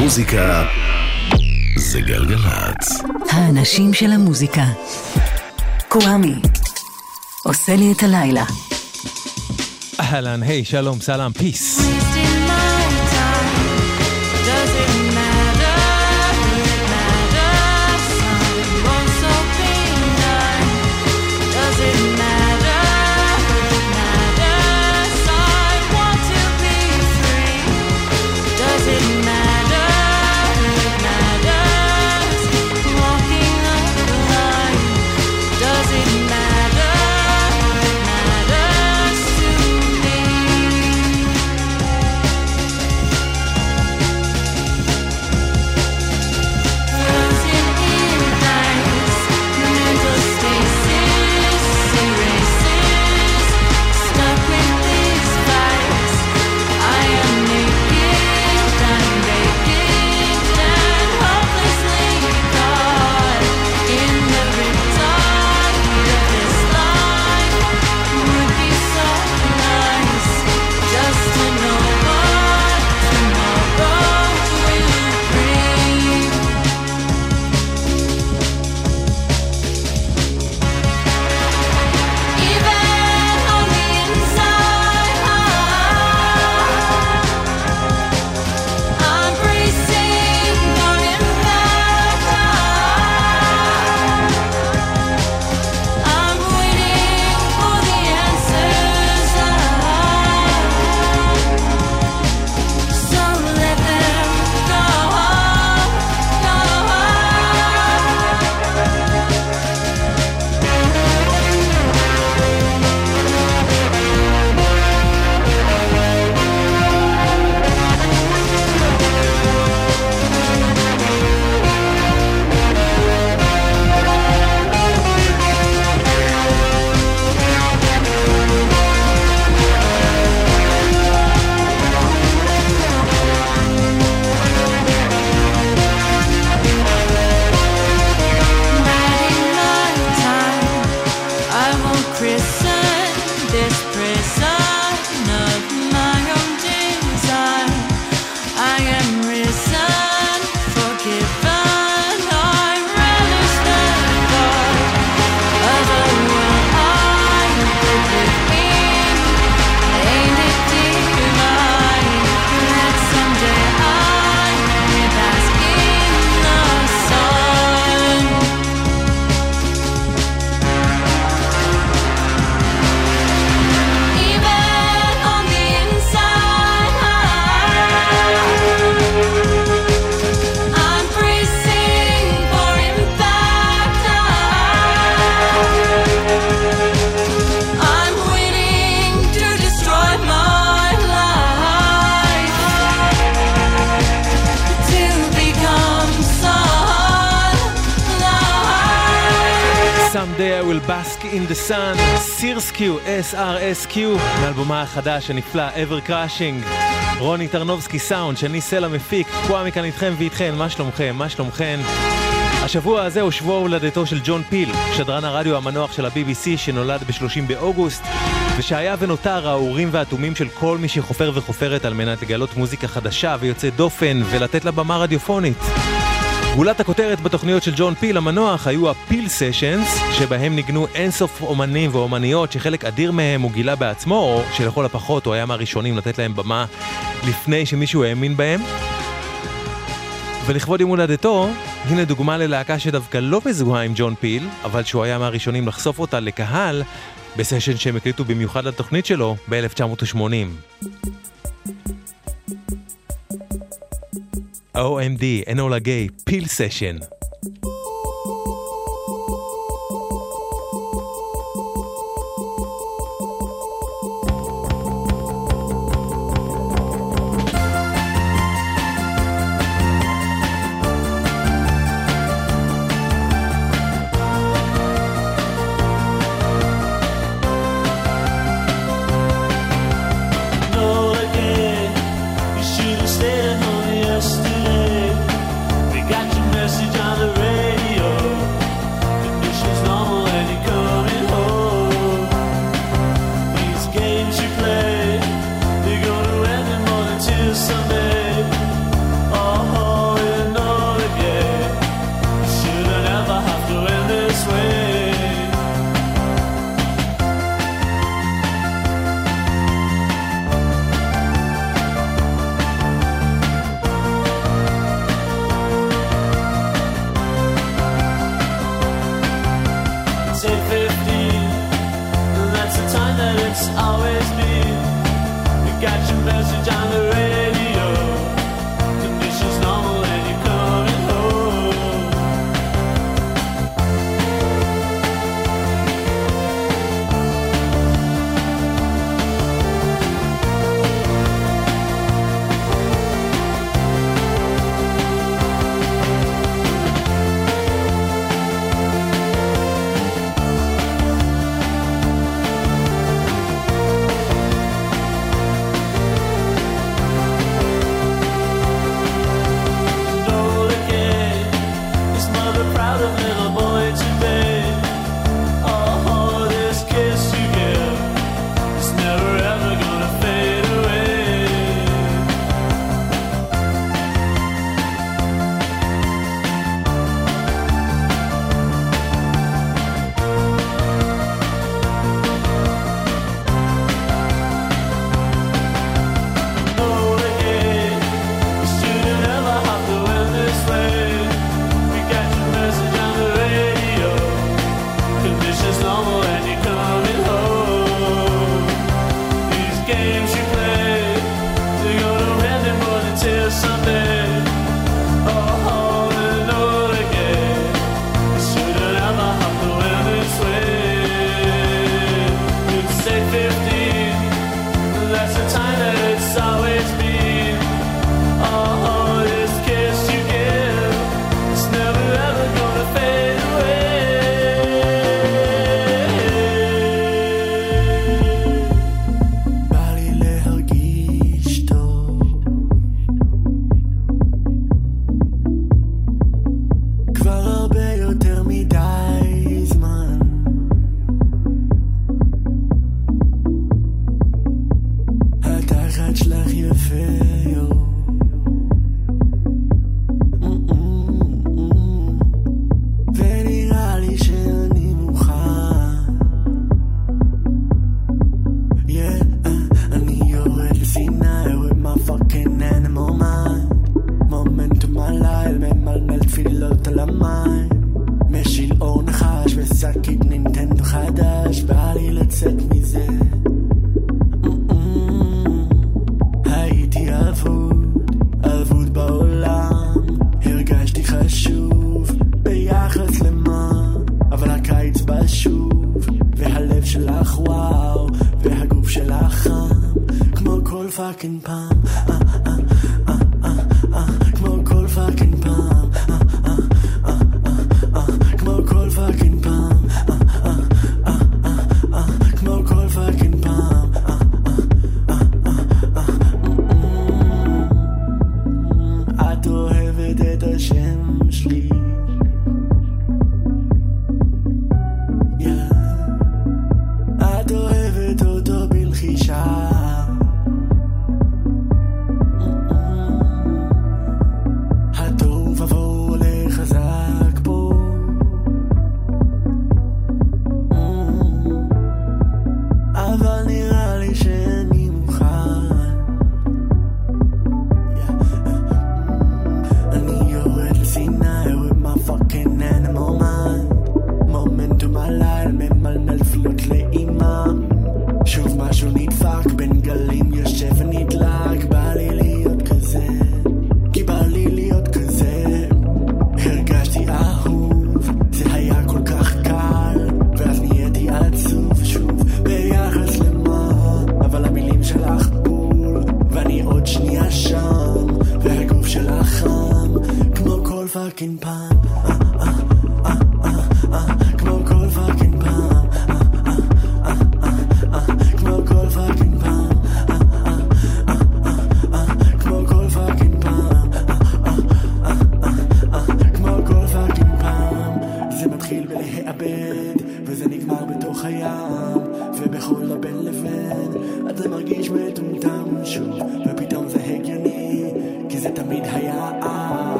המוזיקה זה גלגלצ. האנשים של המוזיקה. קוואמי. עושה לי את הלילה. אהלן, היי, שלום, סלאם, פיס. SRSQ, מאלבומה החדש הנפלא, Ever Crushing. רוני טרנובסקי סאונד, שני סלע מפיק, קוואה מכאן איתכם ואיתכן, מה שלומכם? מה שלומכן? השבוע הזה הוא שבוע הולדתו של ג'ון פיל, שדרן הרדיו המנוח של ה-BBC שנולד ב-30 באוגוסט, ושהיה ונותר האורים והתומים של כל מי שחופר וחופרת על מנת לגלות מוזיקה חדשה ויוצאת דופן ולתת לה במה רדיופונית. גולת הכותרת בתוכניות של ג'ון פיל המנוח היו הפיל סשנס, שבהם ניגנו אינסוף אומנים ואומניות שחלק אדיר מהם הוא גילה בעצמו, או שלכל הפחות הוא היה מהראשונים לתת להם במה לפני שמישהו האמין בהם. ולכבוד יום הולדתו, הנה דוגמה ללהקה שדווקא לא מזוהה עם ג'ון פיל, אבל שהוא היה מהראשונים לחשוף אותה לקהל, בסשן שהם הקליטו במיוחד לתוכנית שלו ב-1980. OMD Enola Gay Peel Session.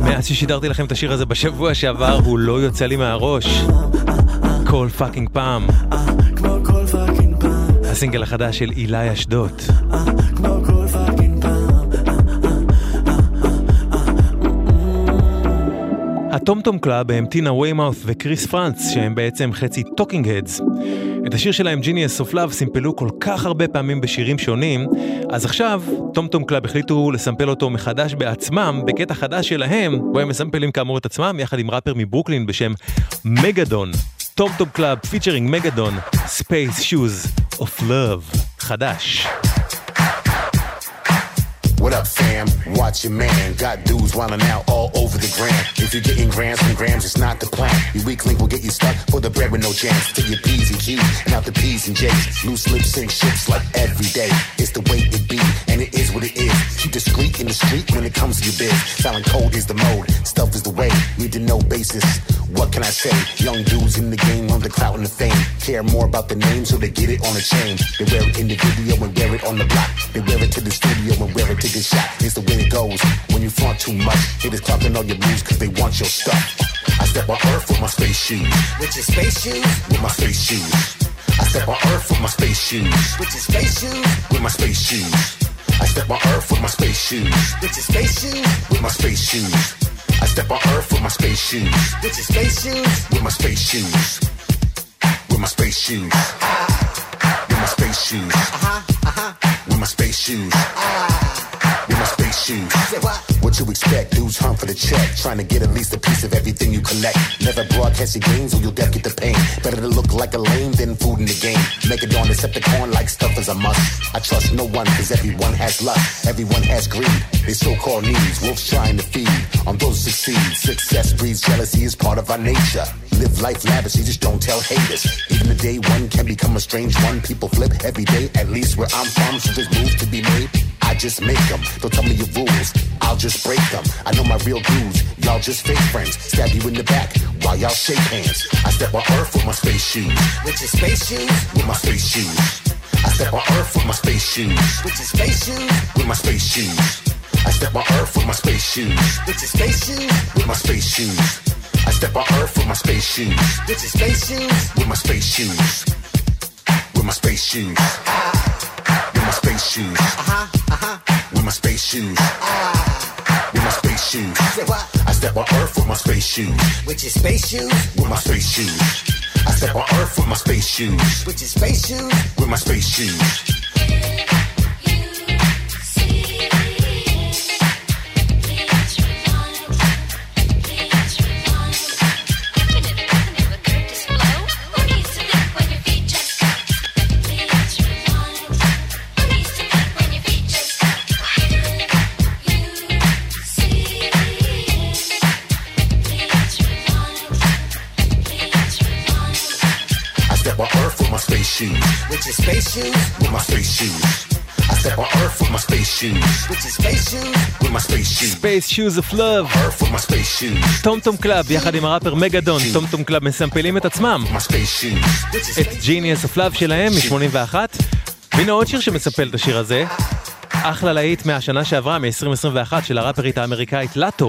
מאז ששידרתי לכם את השיר הזה בשבוע שעבר, הוא לא יוצא לי מהראש. כל פאקינג פעם. הסינגל החדש של אילי אשדוד. הטומטום קלאב הם טינה ויימאות' וקריס פרנץ, שהם בעצם חצי טוקינג הדס. את השיר שלהם ג'יניאס אוף לאב סימפלו כל כך הרבה פעמים בשירים שונים, אז עכשיו טומטום קלאב החליטו לסמפל אותו מחדש בעצמם, בקטע חדש שלהם, בו הם מסמפלים כאמור את עצמם, יחד עם ראפר מברוקלין בשם מגדון. טומטום קלאב פיצ'רינג מגדון, ספייס שוז אוף לאב, חדש. What up, fam? Watch your man. Got dudes wildin' out all over the gram. If you're getting grams from grams, it's not the plan. Your weak link will get you stuck for the bread with no chance. To your P's and Q's and out the P's and J's. Loose lips sink ships like every day. It's the way it be, and it is what it is. Keep discreet in the street when it comes to your biz. Silent code is the mode, stuff is the way. Need to know basis. What can I say? Young dudes in the game on the clout and the fame. Care more about the name, so they get it on the chain. They wear it in the video and wear it on the block. They wear it to the studio and wear it to get shot. It's the way it goes. When you flaunt too much, haters clocking all your moves cause they want your stuff. I step on earth with my space shoes. With your space shoes? With my space shoes. I step on earth with my space shoes. With your space shoes? With my space shoes. I step on earth with my space shoes. With your space shoes? With my space shoes. I step on earth with my space shoes. With your space shoes? With my space shoes. With my space shoes. With my space shoes. With my space shoes. With my space shoes. What you expect? Dudes hunt for the check. Trying to get at least a piece of everything you collect. Never broadcast your gains or you'll deaf get the pain. Better to look like a lame than food in the game. Make it on except the corn like stuff is a must. I trust no one cause everyone has lust. Everyone has greed. They so-called needs. Wolves trying to feed. On those who succeed. Success breeds jealousy is part of our nature. Live life lavishly, just don't tell haters. Even the day one can become a strange one. People flip every day, at least where I'm from. So there's moves to be made. Just make them. Don't tell me your rules. I'll just break them. I know my real dudes. Y'all just fake friends. Stab you in the back while y'all shake hands. I step on earth with my space shoes. With your space shoes? With my space shoes. I step on earth with my space shoes. With your space shoes? With my space shoes. I step on earth with my space shoes. With your space shoes? With my space shoes. I step on earth with my space shoes. With your space shoes? With my space shoes. With my space shoes. With my space shoes. Uh-huh, uh-huh. My space shoes. With my space shoes. I step on earth with my space shoes. With your space shoes? With my space shoes. I step on earth with my space shoes. With your space shoes? With my space shoes. With your space shoes? With my space shoes. I step on earth with my space shoes. With your space shoes? With my space shoes. Space shoes of love. earth with my space shoes. טום טום קלאב יחד עם הראפר מגדון. טום טום קלאב מסמפלים את עצמם. My space shoes. את ג'יניאס of love שלהם מ-81. והנה עוד שיר שמסמפל את השיר הזה. אחלה להיט מהשנה שעברה, מ-2021, של הראפרית האמריקאית לטו.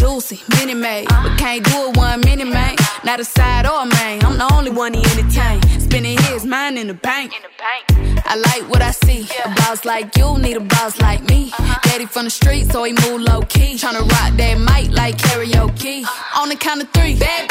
juicy, mini made. But can't do it one mini man. Not a side or a main. I'm the only one he entertain. Spending his mind in the bank. I like what I see. A boss like you need a boss like me. Uh-huh. Daddy from the street, so he move low key. Tryna rock that mic like karaoke. Uh-huh. On the count of three, bad,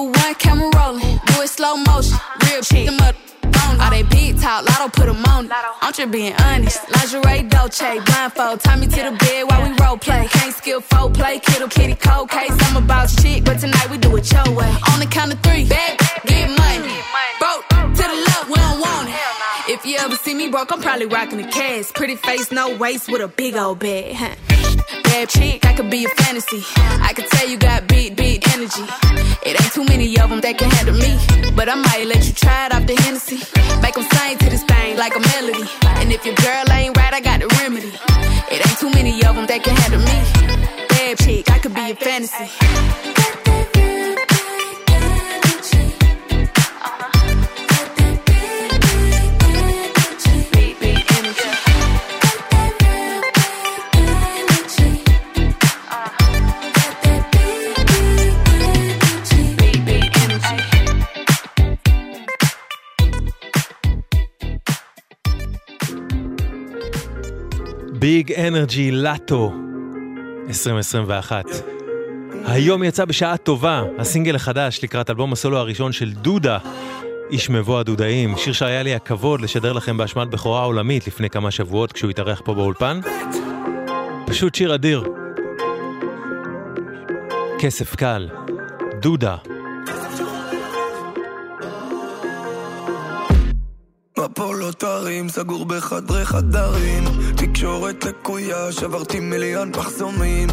Two, one, camera rolling. Do it slow motion. Real shit. Them up all they big talk, lotto put them on it. I'm just being honest. Lingerie, Dolce, blindfold. Tie me to the bed while we role play. Can't skill folk play, kiddo, kitty, cold case. I'm about shit, but tonight we do it your way. On the count of three, broke, I'm probably rocking the cash. Pretty face, no waist, with a big old bag. Huh? Bad chick, I could be a fantasy. I could tell you got big, big energy. It ain't too many of them that can handle me. But I might let you try it off the Hennessy. Make them sing to this thing like a melody. And if your girl ain't right, I got the remedy. It ain't too many of them that can handle me. Bad chick, I could be a fantasy. ביג אנרג'י לטו 2021. היום יצא בשעה טובה הסינגל החדש לקראת אלבום הסולו הראשון של דודה, איש מבוא הדודאים, שיר שהיה לי הכבוד לשדר לכם באשמת בכורה עולמית לפני כמה שבועות כשהוא התארח פה באולפן. פשוט שיר אדיר. כסף קל, דודה. מפולות סגור בחדרי חדרים. תקשורת לקויה, שברתי מיליון מחסומים.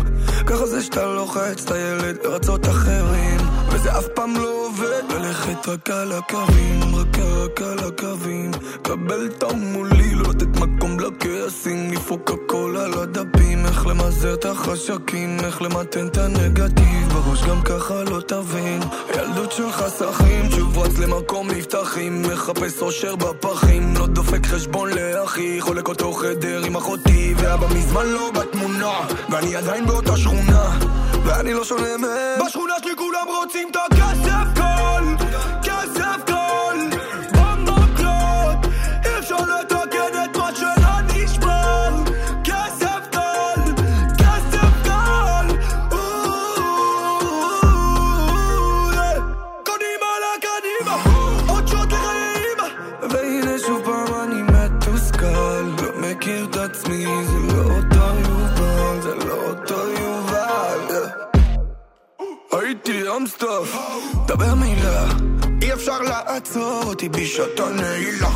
ככה זה שאתה לוחץ את הילד לרצות אחרים וזה אף פעם לא עובד. ללכת רק על הקווים, רק רק על הקווים. קבל טוב מולי, לא לתת מקום לכעסים לפרוק הכל על הדפים איך למזער את החשקים, איך למתן את הנגטיב. בראש גם ככה לא תבין. ילדות של חסכים, שוב רץ למקום מבטחים. מחפש אושר בפחים, לא דופק חשבון לאחי. חולק אותו חדר עם אחותי ואבא מזמן לא בתמונה ואני עדיין באותה שכונה ואני לא שונה מהם. בשכונה שלי כולם רוצים את הכסף קול לעצור אותי בשעת הנעילה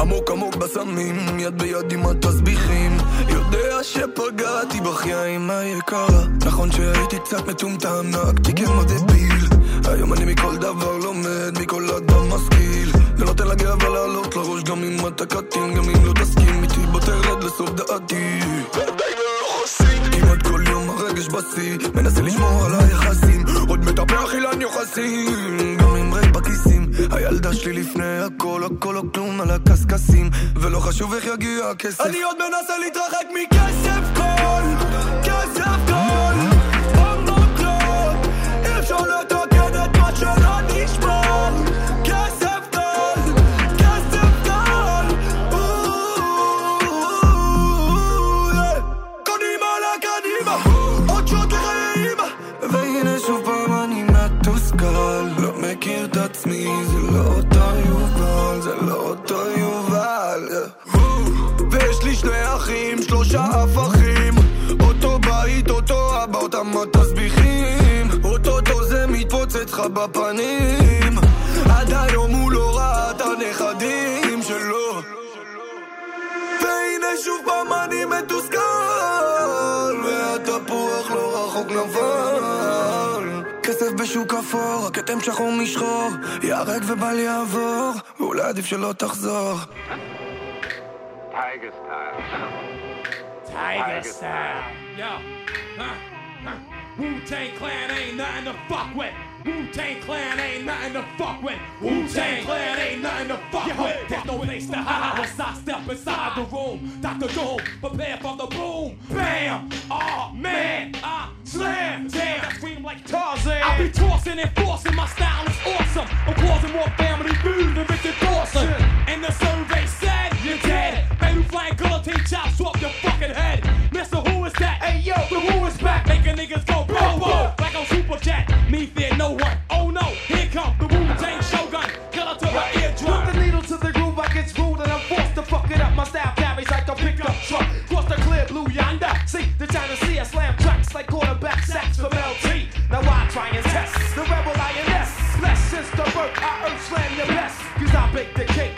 עמוק עמוק בסמים, יד ביד עם התסביכים. יודע שפגעתי בך יא אמא יקרה. נכון שהייתי קצת מטומטם, נהגתי כמו דביל. היום אני מכל דבר לומד, מכל אדם משכיל. זה נותן לגאווה לעלות לראש גם אם אתה קטין, גם אם לא תסכים איתי בוא תרד לסוף דעתי. כמעט כל יום הרגש בשיא מנסה לשמור על היחסים. עוד מטפח אילן יוחסין גם עם ריק בכיסים הילדה שלי לפני הכל הכל או כלום על הקשקשים. ולא חשוב איך יגיע הכסף. אני עוד מנסה להתרחק מכסף כל כסף כל את עצמי זה לא אותו יובל זה לא אותו יובל ויש לי שני אחים שלושה הפכים. אותו בית אותו אבא אותם התסביכים אוטוטו זה מתפוצץ לך בפנים. עד היום הוא לא ראה את הנכדים שלו. והנה שוב פעם אני מתוסכל והתפוח לא רחוק כסף בשוק אפור, הכתם שחור משחור ייהרג ובל יעבור ואולי עדיף שלא תחזור Tiger style. Tiger style. Yo. Huh. Huh. Wu-Tang Clan ain't nothing to fuck with. Wu-Tang Clan ain't nothing to fuck with. Wu-Tang Clan ain't nothing to fuck with. There's no place to hide once I step inside the room. Dr. Doom, prepare for the boom. Bam! Oh man, I slam. Damn, I scream like Tarzan. I be tossing and forcing. My style is awesome. I'm causing more Family Feud than Richard Dawson. And the survey said you're dead. Baby flying guillotine chops off your fucking head. Mister, who is that? Hey yo, the who is back? Making niggas go boom boom like on Super Jet. Me fear no one. Oh no, here come the Wu Tang Shogun. Killer to the eardrum. Put the needle to the groove, I get rude and I'm forced to fuck it up. My style carries like a pickup truck. Cross the clear blue yonder. See the China Sea, I slam tracks like quarterback sacks from LT. Now I try and test the rebel INS. Less since the birth, I earth slam your best. Cause I bake the cake,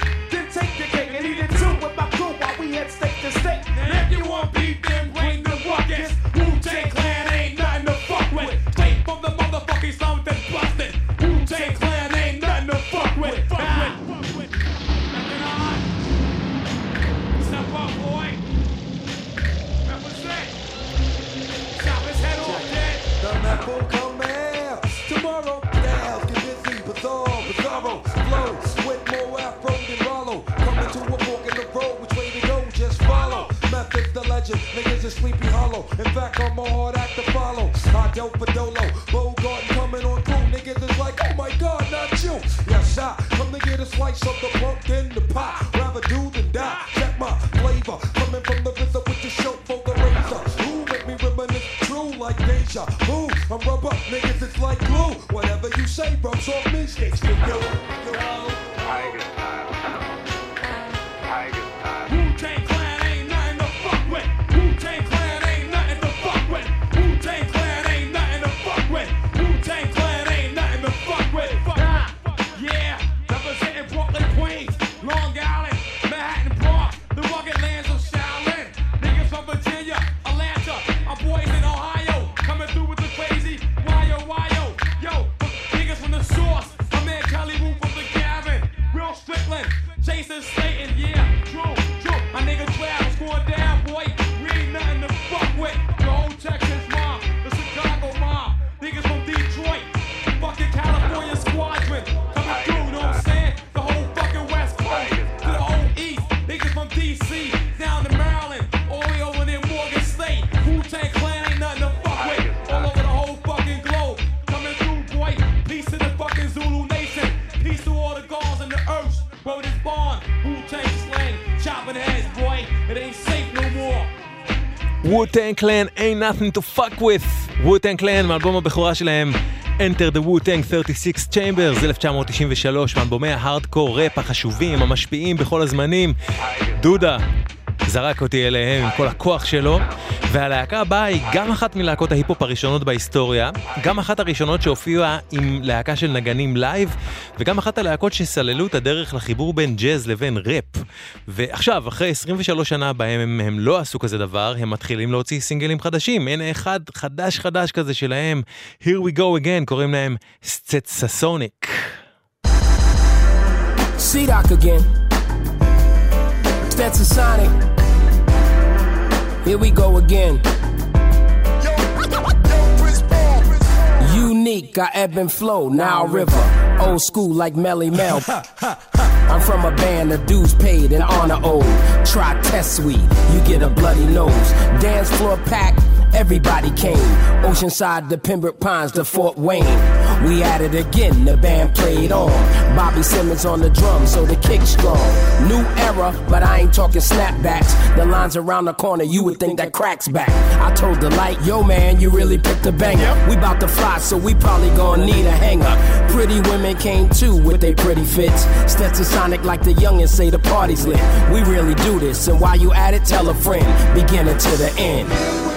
Word is born. Wu Tang slang. Chopping heads, boy. It ain't safe no more. wu-טנג קלן ain't nothing to fuck with. wu-טנג קלן מאלבום הבכורה שלהם Enter the Wu-Tang 36 Chambers 1993 מאלבומי ההארדקור ראפ החשובים המשפיעים בכל הזמנים. דודה זרק אותי אליהם עם כל הכוח שלו, והלהקה הבאה היא גם אחת מלהקות ההיפ-הופ הראשונות בהיסטוריה, גם אחת הראשונות שהופיעה עם להקה של נגנים לייב, וגם אחת הלהקות שסללו את הדרך לחיבור בין ג'אז לבין ראפ. ועכשיו, אחרי 23 שנה בהם הם, הם לא עשו כזה דבר, הם מתחילים להוציא סינגלים חדשים. הנה אחד חדש חדש כזה שלהם, Here we go again, קוראים להם סצסוניק. C-Doc again. Stetson Sonic. Here we go again. Unique, I ebb and flow, now river. Old school like Melle Mel. I'm from a band of dues paid and honor owed. Try test suite, you get a bloody nose. Dance floor packed, everybody came. Oceanside to Pembroke Pines to Fort Wayne. We at it again, the band played on. Bobby Simmons on the drums, so the kick strong. New era, but I ain't talking snapbacks. The lines around the corner, you would think that cracks back. I told the light, yo man, you really picked a banger. We bout to fly, so we probably gonna need a hanger. Pretty women came too with their pretty fits. Stetsasonic like the youngins say the party's lit. We really do this, and while you at it, tell a friend. Beginning to the end.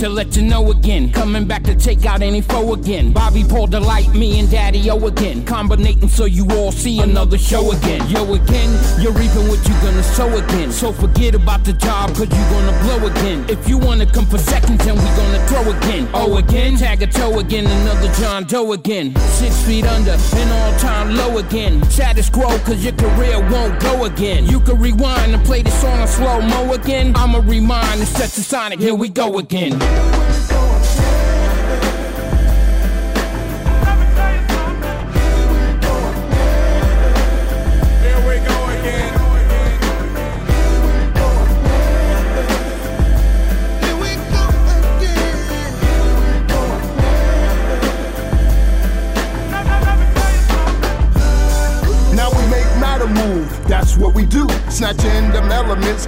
To let you know again. Coming back to take out any foe again. Bobby Paul Delite, me and Daddy O again. Combinating so you all see another show again. Yo again, you're reaping what you're gonna sow again. So forget about the job, cause you're gonna blow again. If you wanna come for seconds, then we gonna throw again. Oh again, tag a toe again, another John Doe again. Six feet under, an all time low again. Status quo, cause your career won't go again. You can rewind and play the song slow mo again. I'ma remind and set the sonic, here we go again.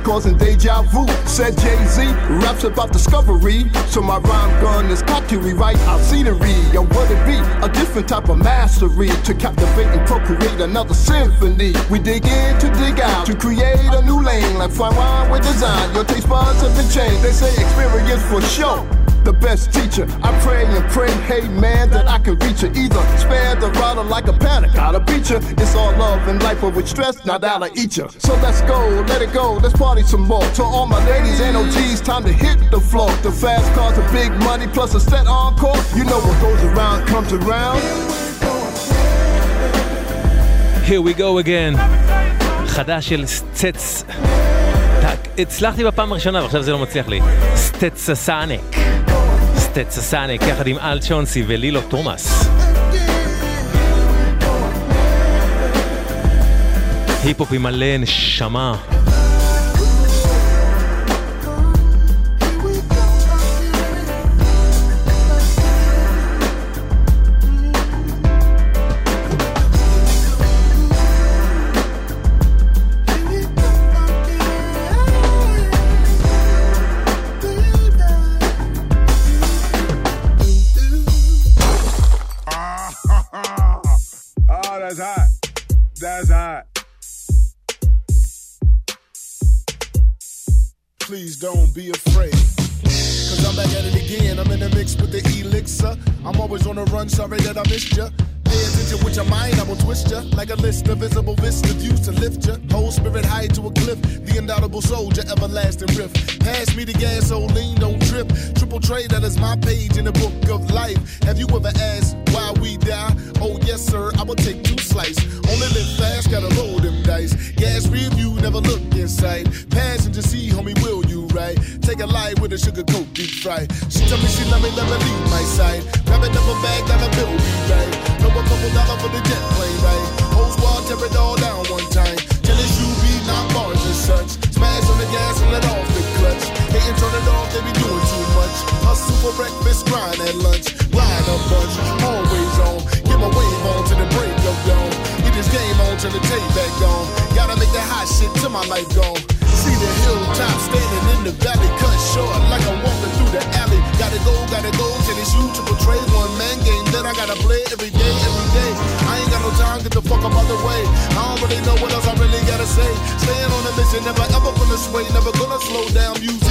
Causing deja vu. Said Jay Z, raps about discovery. So my rhyme gun is cocked to rewrite our scenery. Or would it be a different type of mastery to captivate and procreate another symphony? We dig in to dig out to create a new lane, like fine wine with design. Your taste buds have been changed. They say experience for sure the best teacher. I pray and pray, hey man, that I can reach her. Either spare the rider like a panic, I'll beat ya. It's all love and life, but with stress, now that'll eat ya. So let's go, let it go, let's party some more. To all my ladies and OGs, time to hit the floor. The fast cars, the big money, plus a set encore. You know what goes around comes around. Here we go again. חדש של סטץ. הצלחתי בפעם הראשונה ועכשיו זה לא מצליח לי. סטצסניק. סטצסניק יחד עם אל צ'ונסי ולילו תומאס. היפ-הופ עם מלא נשמה. Don't be afraid. Cause I'm back at it again. I'm in the mix with the elixir. I'm always on the run, sorry that I missed ya. Pay attention with your mind, I will twist ya. Like a list of visible vista views to lift ya. Whole spirit high to a cliff. The indomitable soldier, everlasting rift. Pass me the gasoline, don't trip. Triple trade, that is my page in the book of life. Have you ever asked why we die? Oh, yes, sir, I will take two slice. Only live fast, gotta roll them dice. Gas review, never look inside. Passenger see, homie, will you right? Take a light with a sugar coat deep fry. She tell me she love me, never leave my side. Grab it up a bag, got a bill be right. Know a couple dollar for the jet plane, right? Whole squad tear it all down one time. Tell it you be not bars and such. Smash on the gas and let off the clutch. Hate and turn it off, they be doing too much. Hustle for breakfast, grind at lunch. Grind a bunch, always on. Get my wave on to the break of dawn. Get this game on till the tape back on. Gotta make that hot shit till my life gone. In the valley, cut short like I'm walking through the alley. Gotta go, gotta go to this you to portray one man game that I gotta play every day, every day. I ain't got no time, get the fuck up out the way. I don't really know what else I really gotta say. Staying on a mission, never ever gonna sway, never gonna slow down. Unique,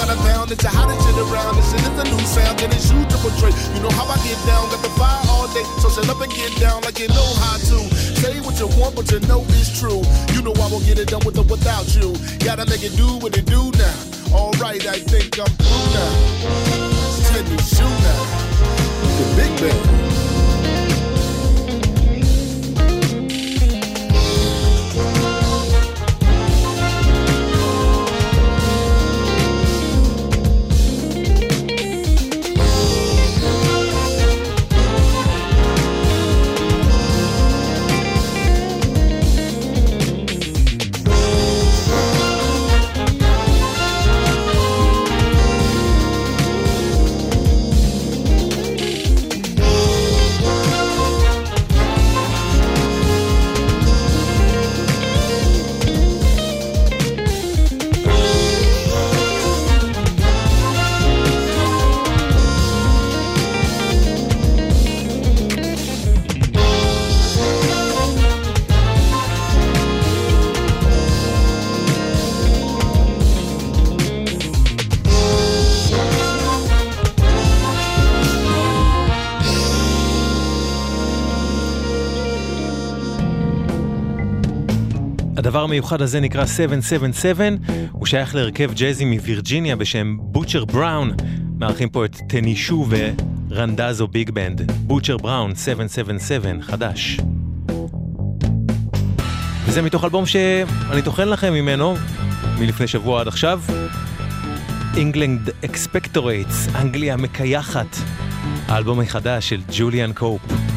by the pound. It's a hottest shit around. This shit is a new sound, and it's you to portray. You know how I get down, got the fire all day, so shut up and get down like you know how to. Say what you want, but you know it's true. You know I won't get it done with or without you. Gotta make it do what it do now. Alright, I think I'm through now. Ten to shoot now. The big bang. הדבר המיוחד הזה נקרא 777, הוא שייך להרכב ג'אזי מווירג'יניה בשם בוטשר בראון. מארחים פה את טנישו ורנדזו ביג בנד. בוטשר בראון 777, חדש. וזה מתוך אלבום שאני טוחן לכם ממנו, מלפני שבוע עד עכשיו. England Expectorates, אנגליה מקייחת. האלבום החדש של ג'וליאן קופ.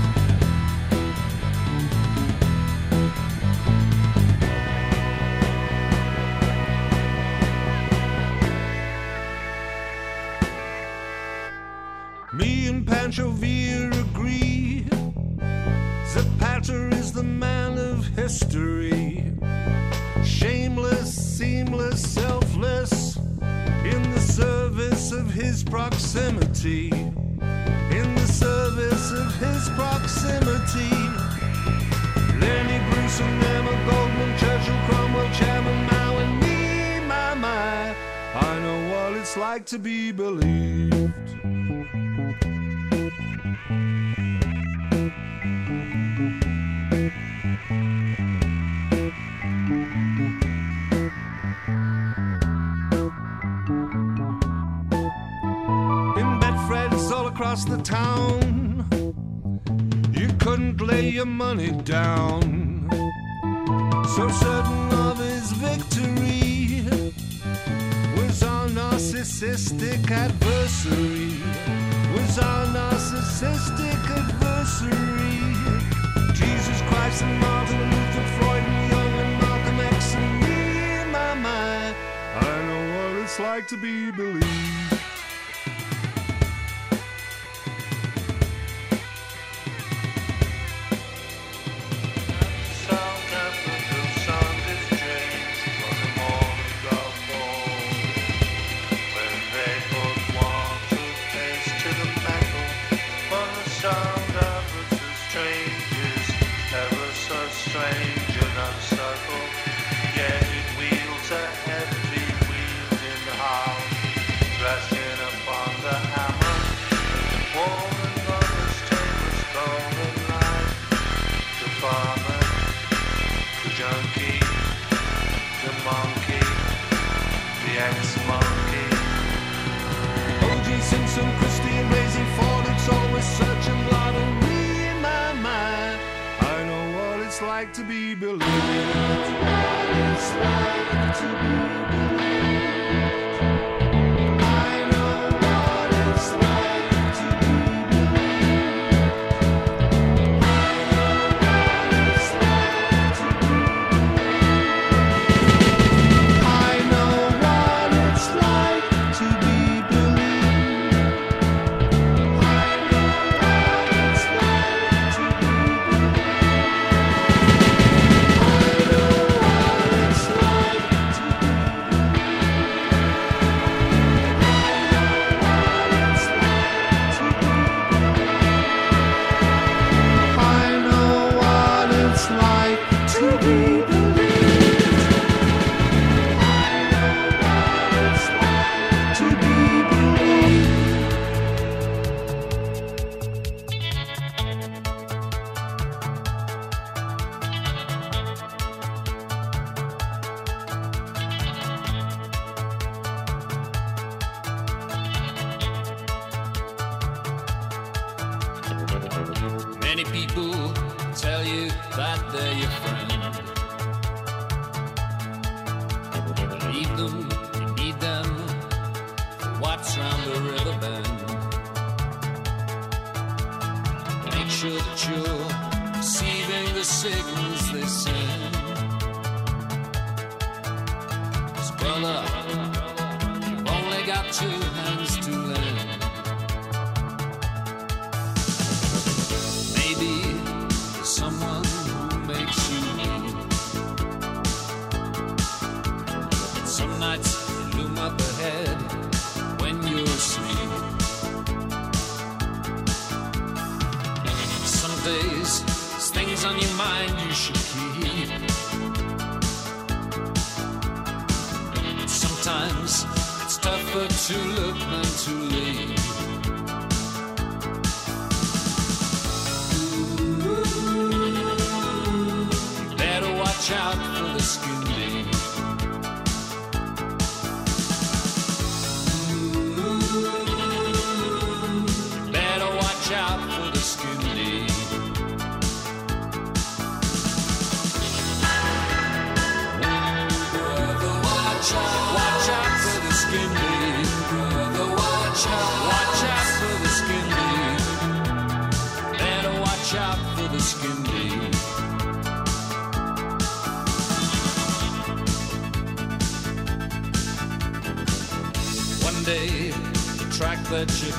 Narcissistic adversary. Was our narcissistic adversary. Jesus Christ and Martin Luther, Freud and Jung and Malcolm X and me, my, my. I know what it's like to be believed. Junkie, the monkey, the ex-monkey. O.J. Simpson, Christine Blasey Ford, it's always such a lottery in my mind. I know what it's like to be believed. What it's like to be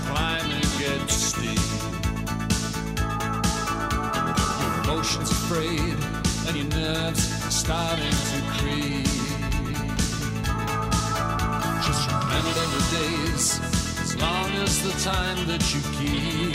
climbing gets steep. Your emotions frayed and your nerves starting to creep. Just remember the days as long as the time that you keep.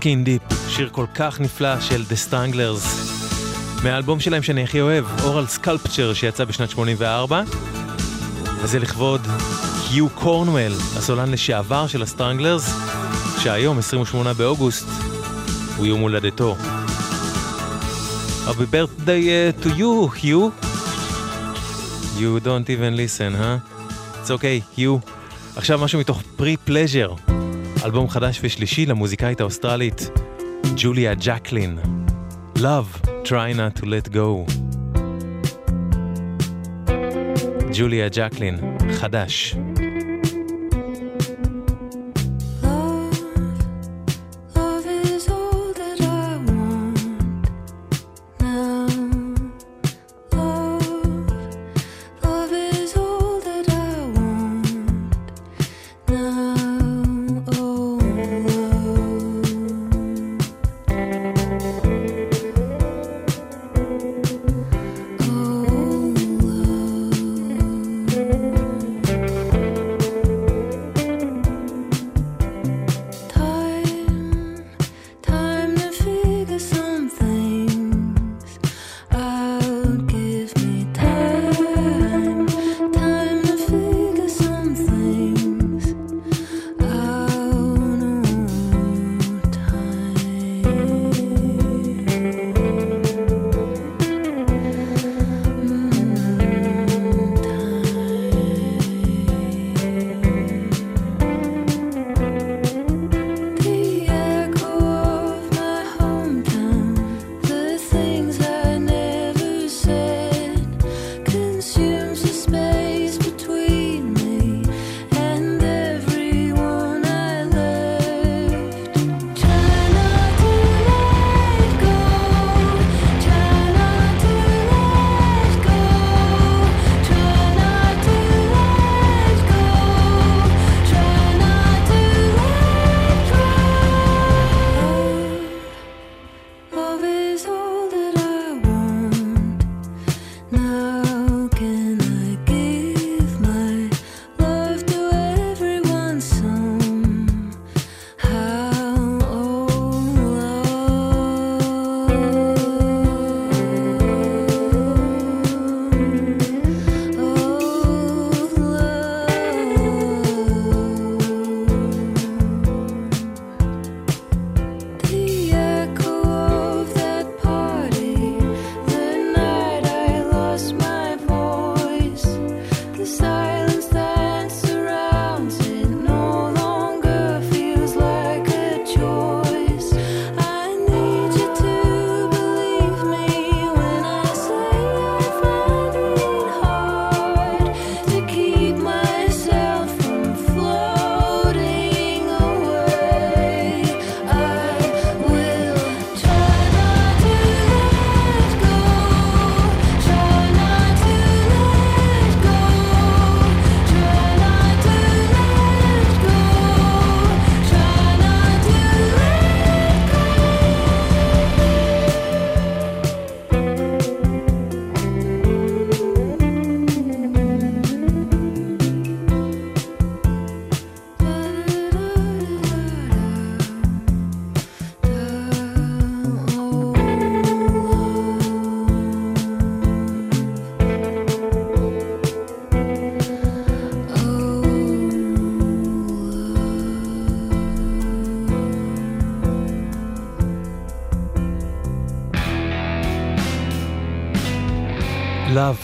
סקין דיפ, שיר כל כך נפלא של The Stranglers, מהאלבום שלהם שאני הכי אוהב, אורל סקלפצ'ר שיצא בשנת 84, וזה לכבוד יו קורנוול, הסולן לשעבר של הסטרנגלרס, שהיום, 28 באוגוסט, הוא יום הולדתו. Happy birthday uh, to you, יו. You don't even listen, huh? It's okay, יו. עכשיו משהו מתוך פרי פלז'ר. אלבום חדש ושלישי למוזיקאית האוסטרלית ג'וליה ג'קלין. Love, try not to let go. ג'וליה ג'קלין, חדש.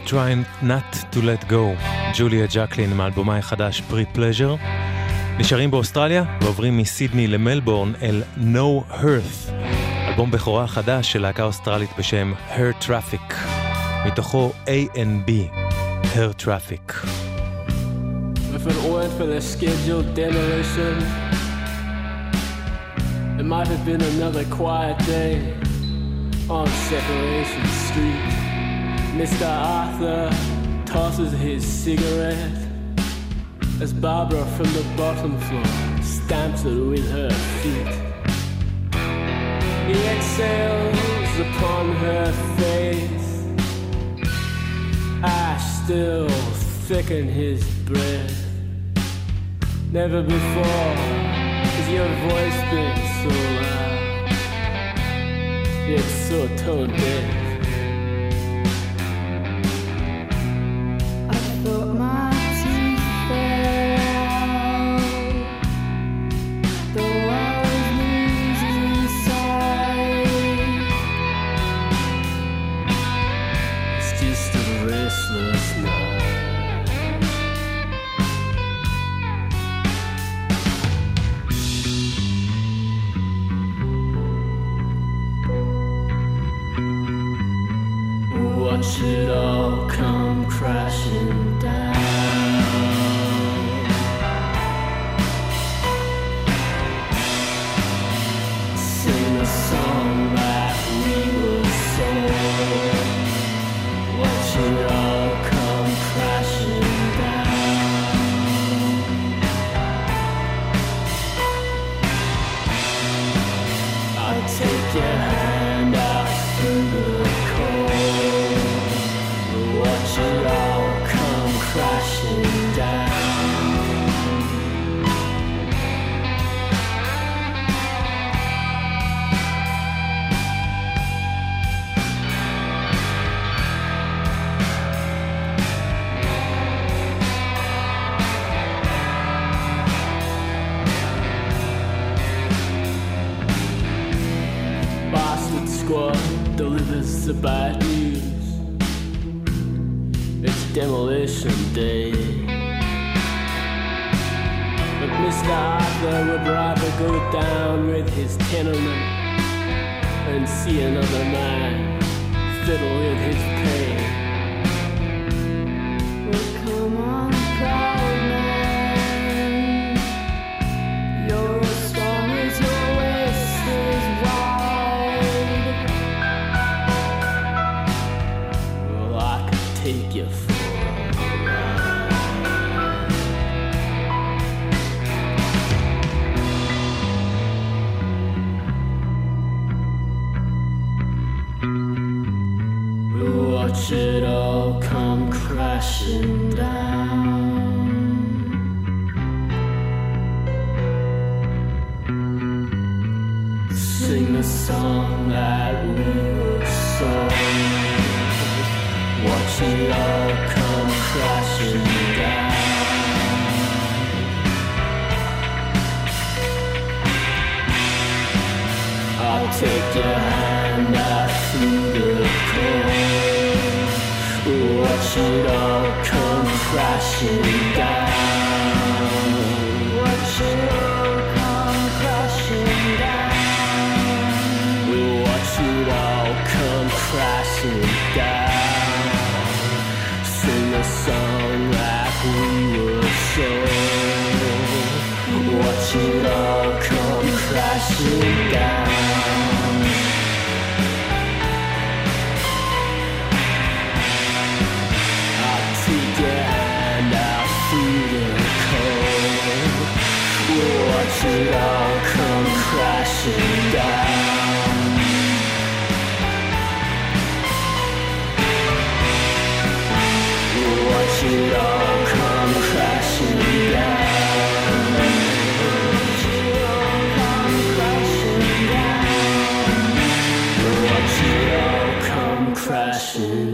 Try Not To Let Go, ג'וליה ג'קלין מאלבומה החדש Pre Pleasure. נשארים באוסטרליה ועוברים מסידני למלבורן אל No Earth, אלבום בכורה החדש של להקה אוסטרלית בשם Her Traffic, מתוכו A&B, Her Traffic. If it weren't for the scheduled demolition, it might have been another quiet day on Separation Street. Mr. Arthur tosses his cigarette as Barbara from the bottom floor stamps it with her feet. He exhales upon her face, ash still thicken his breath. Never before has your voice been so loud, It's so tone deaf.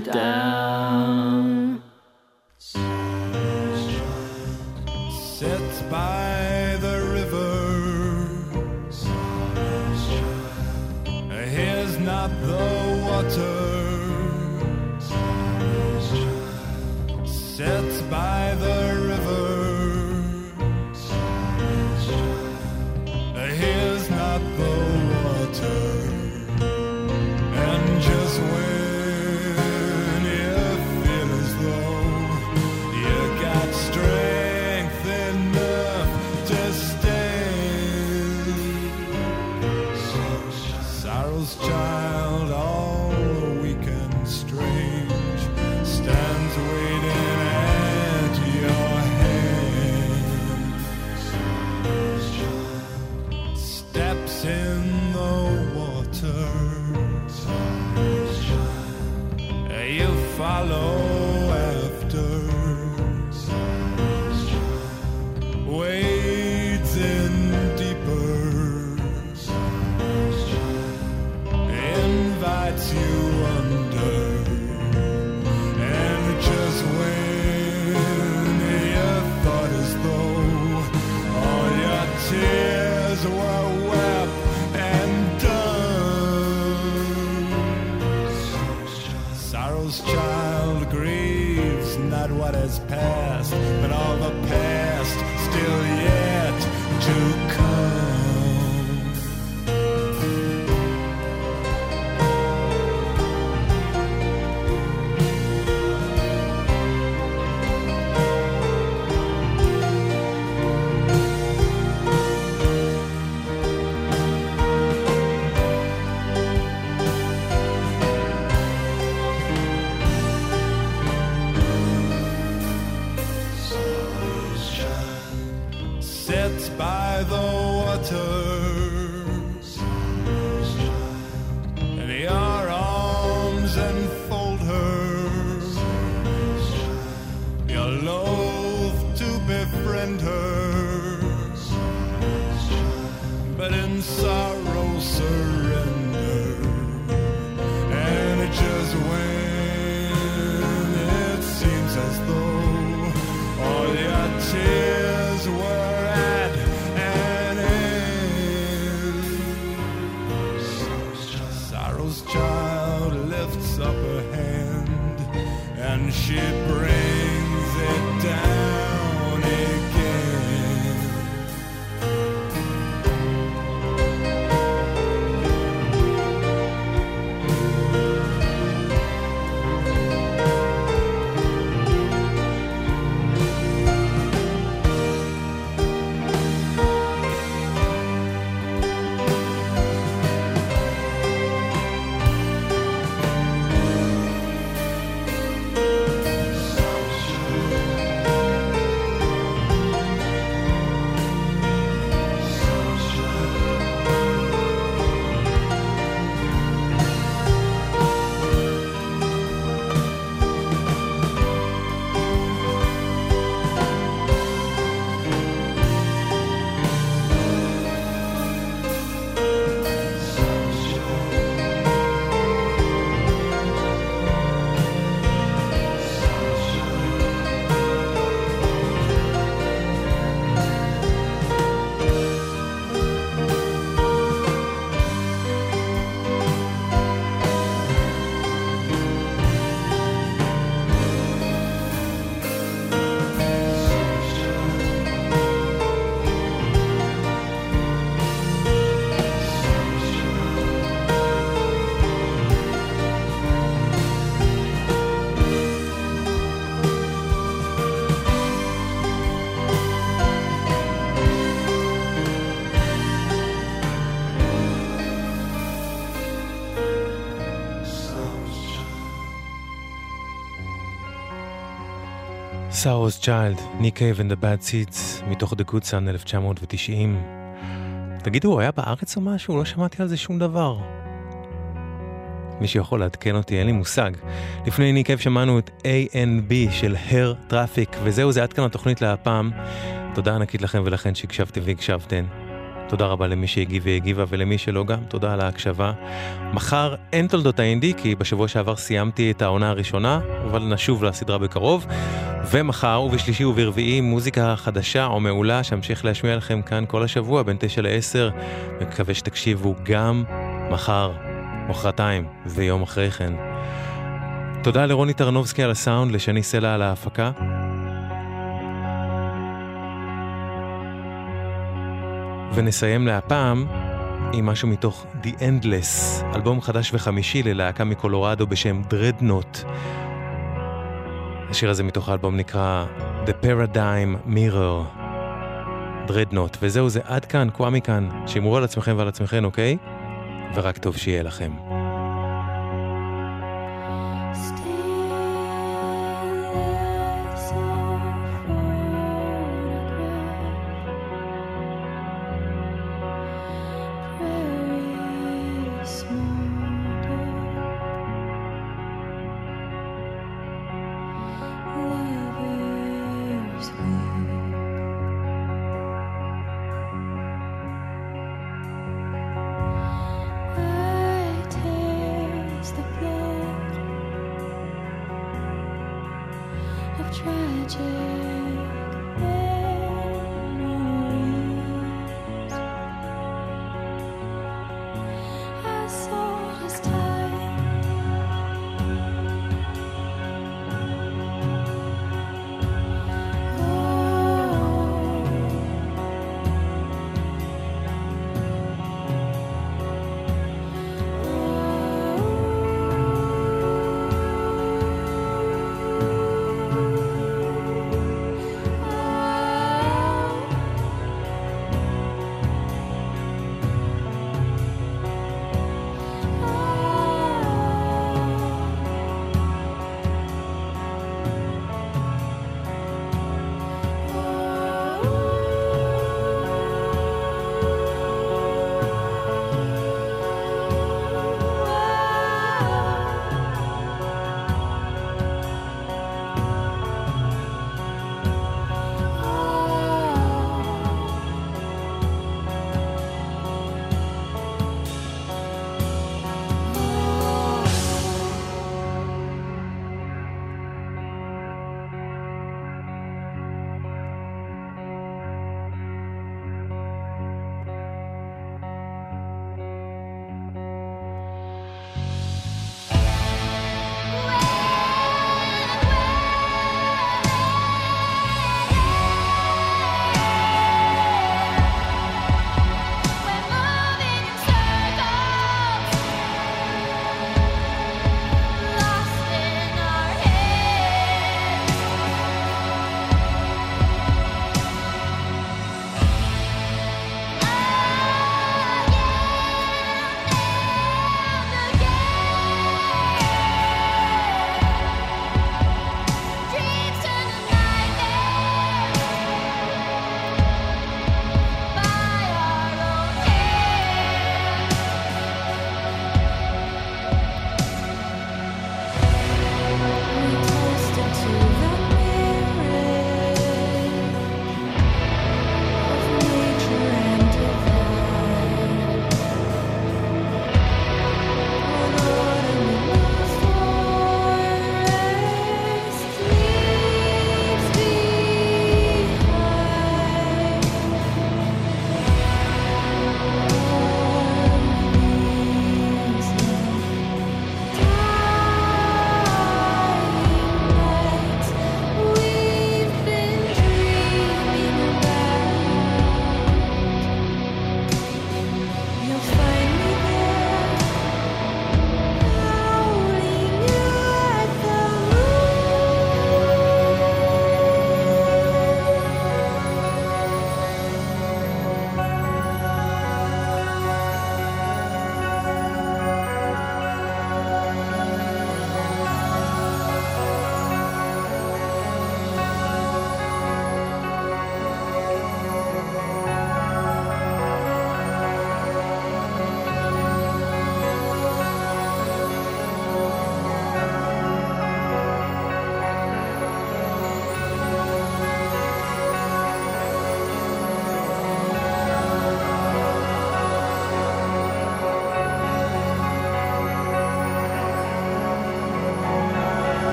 down. סאורס צ'יילד, ניק קייב and the Seeds, מתוך The Good Sun 1990. תגידו, הוא היה בארץ או משהו? לא שמעתי על זה שום דבר. מי שיכול לעדכן אותי, אין לי מושג. לפני ניק קייב שמענו את A&B של Hair Traffic, וזהו, זה עד כאן התוכנית להפעם. תודה ענקית לכם ולכן שהקשבתם והקשבתן. תודה רבה למי שהגיב והגיבה ולמי שלא גם, תודה על ההקשבה. מחר אין תולדות האינדי, כי בשבוע שעבר סיימתי את העונה הראשונה, אבל נשוב לסדרה בקרוב. ומחר ובשלישי וברביעי מוזיקה חדשה או מעולה שאמשיך להשמיע לכם כאן כל השבוע בין 9 ל-10. מקווה שתקשיבו גם מחר, מחרתיים ויום אחרי כן. תודה לרוני טרנובסקי על הסאונד, לשני סלע על ההפקה. ונסיים להפעם עם משהו מתוך The Endless, אלבום חדש וחמישי ללהקה מקולורדו בשם Dreadnought. השיר הזה מתוך האלבום נקרא The Paradigm Mirror. Dreadnought, וזהו זה עד כאן, קוואמי כאן, שמרו על עצמכם ועל עצמכם, אוקיי? ורק טוב שיהיה לכם.